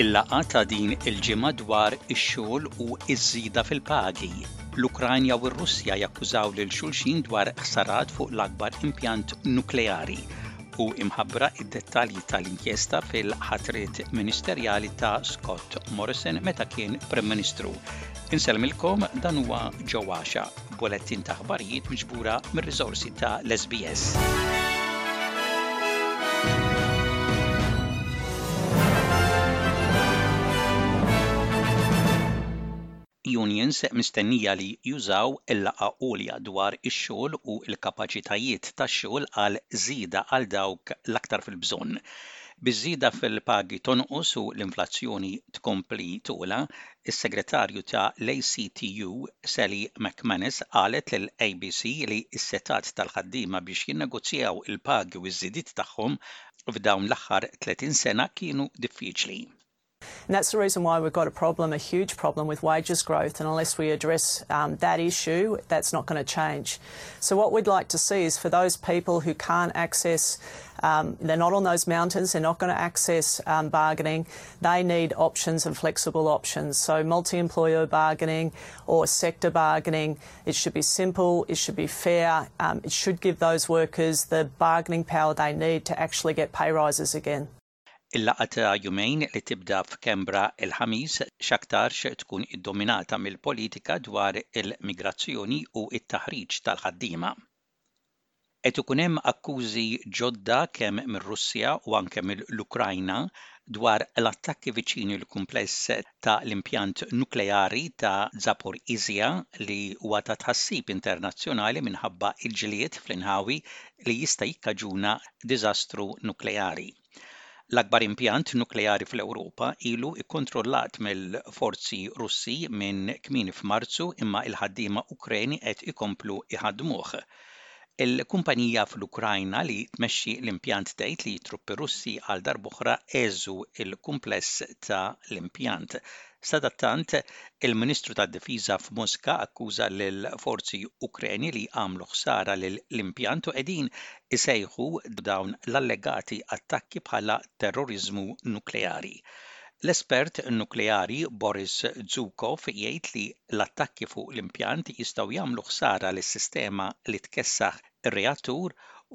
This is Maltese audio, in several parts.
Il-laqgħa ta' din il-ġimgħa dwar ix-xogħol u ż-żieda fil-pagi. L-Ukranja u r-Russja jakkużaw lil xulxin dwar ħsarat fuq l-akbar impjant nukleari. u mħabbra d-dettalji tal-inkjesta fil-ħatriet ministerjali ta' Scott Morrison meta kien Prim Ministru. Insellmilkom dan huwa Ġewwaxa, bulettin ta' aħbarijiet miġbura mir-riżorsi ta' l-SBS. Unions mistennija li jużaw il-laqgħa għolja dwar ix-xogħol u l-kapaċitajiet tax-xogħol għal żieda għal dawk l-aktar fil-bżonn. Biż-żieda fil-pagi tonqos u l-inflazzjoni tkompli togħla, is-Segretarju ta' l-ACTU Sally McManus qalet lill-ABC li s-setgħat tal-ħaddiema biex jinnegozjaw il-pagi u ż-żidiet tagħhom f'dawn l-aħħar 30 sena kienu diffiċli. And that's the reason why we've got a problem, a huge problem with wages growth. And unless we address um, that issue, that's not going to change. So, what we'd like to see is for those people who can't access um, they're not on those mountains. They're not going to access um, bargaining. They need options and flexible options. So multi-employer bargaining or sector bargaining. It should be simple. It should be fair. Um, it should give those workers the bargaining power they need to actually get pay rises again. Il-laqgħa ta' jumejn li tibda f'Canberra l-Ħamis x'aktarx tkun iddominata mill-politika dwar il-migrazzjoni u t-taħriġ tal-ħaddiema. Qed ikun hemm akkużi ġodda kemm mir-Russja u anke mill-Ukrajna dwar l-attakki viċin il-kumpless ta' l-impjant nukleari ta' Zaporizhzhia li huwa ta' tħassib internazzjonali minħabba l-ġlied fl-inħawi li jista' jikkaġuna diżastru nukleari. L-akbar impjant nukleari fl-Ewropa ilu kkontrollat mill-forzi Russi minn kmieni f'Marzu imma l-ħaddiema Ukreni qed ikomplu jħaddmuh. Il-kumpanija fl-Ukrajna li tmexxi l-impjant tgħid li t-truppi Russi għal darb'oħra għeżu l-kumpless ta' l-impjant. Sadattant, il-Ministru tad-Difiża f'Moska akkuża lill-forzi Ukreni li għamlu ħsara lil l-impjant u qegħdin isejħu dawn l-allegati attakki bħala terroriżmu nukleari. L-espert nukleari Boris Zhukov jgħid li l-attakki fuq l-impjant jistgħu jagħmlu ħsara lis-sistema li tkessaħ ir-reattur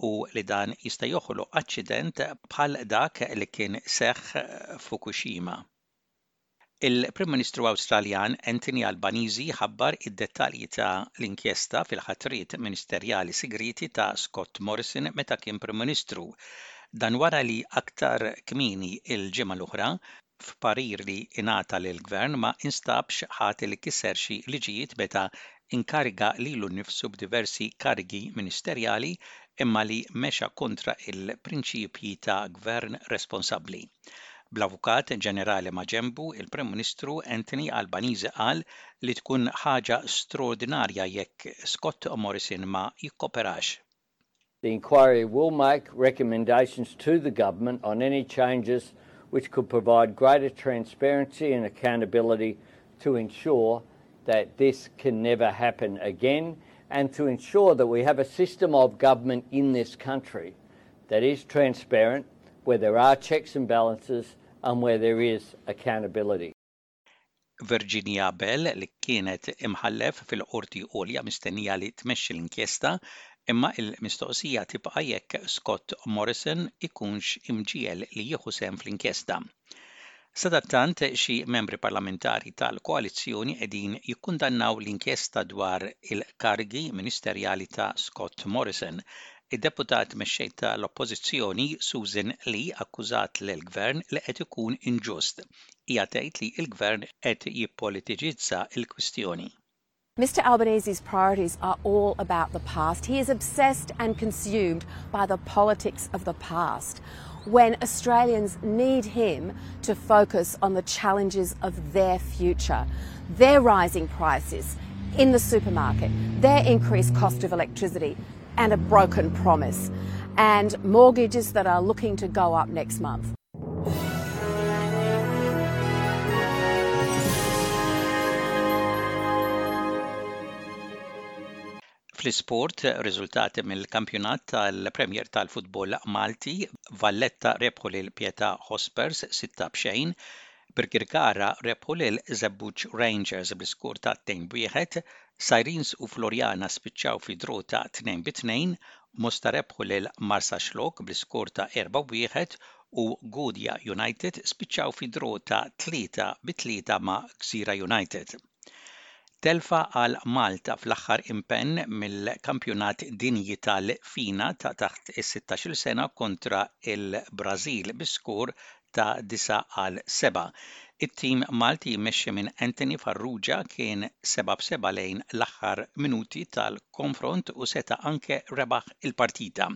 u li dan jista' joħloq aċċident bħal dak li kien seħħ f'Fukushima. Il-Prim Ministru Awstraljan Anthony Albanese ħabbar id-dettalji ta' l-inkjesta fil-ħatriet ministerjali sigrieti ta' Scott Morrison meta kien Prim Ministru Dan wara li aktar kmieni l-ġimgħa l-oħra, f'parir li ingħata lill-Gvern ma instabx ħati li kiser xi liġijiet meta inkariga lilu nnifsu b'diversi karigi ministerjali imma li mexa kontra l-prinċipji ta' Gvern responsabbli. Bl-Avukat Ġenerali maġenbu, il-Prim Ministru Anthony Albanese qal li tkun ħaġa straordinarja jekk Scott Morrison ma jikkoperax. The inquiry will make recommendations to the government on any changes which could provide greater transparency and accountability to ensure that this can never happen again and to ensure that we have a system of government in this country that is transparent, where there are checks and balances and um, where there is accountability. Virginia Bell li kienet imħallef fil-Qorti Għolja mistennija li tmexxi l-inkjesta imma il-mistoqsija tibqa' jekk Scott Morrison ikunx imġiegħel li jieħu sehem fl-inkjesta. Sadattant xi membri parlamentari tal-koalizzjoni qegħdin jikkundannaw l-inkjesta dwar il-kargi ministerjali ta' Scott Morrison. Id-deputat mexxej tal-Oppożizzjoni Susan Lee akkużat lill-Gvern li qed ikun inġust Hija tgħid li l-Gvern qed jippolitiġizza l-kwistjoni. Mr Albanese's priorities are all about the past. He is obsessed and consumed by the politics of the past when Australians need him to focus on the challenges of their future, their rising prices in the supermarket, their increased cost of electricity, and a broken promise, and mortgages that are looking to go up next month. Fl-isport, riżultati mill-kampjonat tal-Premier tal-futbol Malti, Valletta rebħu lil Pietà Hospers 6 b'xejn, Birkirkara rebħu lil Żebbuġ Rangers bl-iskor ta' 2 b'wieħed, Sirens u Floriana spiċċaw fi draw ta' tnejn bi tnejn, Mosta rebħu lil Marsaxlokk bl-iskor ta' erbgħa u wieħed u Gudja United spiċċaw fi draw ta' tlieta bi tlieta ma' Gżira United. Telfa għal Malta fl-aħħar impenn mill-Kampjonat Dinji tal-FINA ta' taħt is-sittax-il sena kontra l-Brażil bi skor ta' disa' għal seba'. It-tim Malti mmexxi minn Anthony Farrugia kien seba' b'seba' lejn l-aħħar minuti tal-konfront u seta' anke rebaħ il-partita.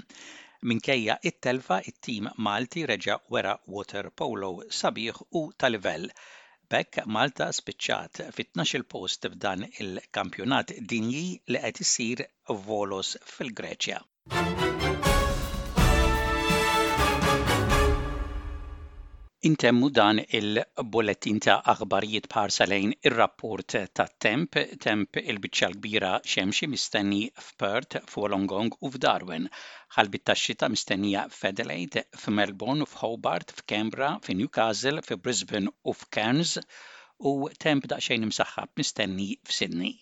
Minkejja t-telfa it-tim Malti reġa' wera water polo sabiħ u ta' livell. B'hekk Malta spiċċat fit-tnax-il post f'dan il-kampjonat dinji li qed isir f'Volos fil-Greċja. Intemmu dan il-bullettin ta' aħbarijiet b'ħarsa lejn ir-rapport tat-temp. Temp il-biċċa l-kbira xemxi mistenni f'Perth, f'Wollongong u f'Darwin. Ħalbiet tax-xita mistennija f'Adelaide, f'Melbourne, f'Hobart, f'Canberra, fi Newcastle, fi Brisbane u f'Cairns u temp daqsxejn imsaħħab mistenni f'Sydney.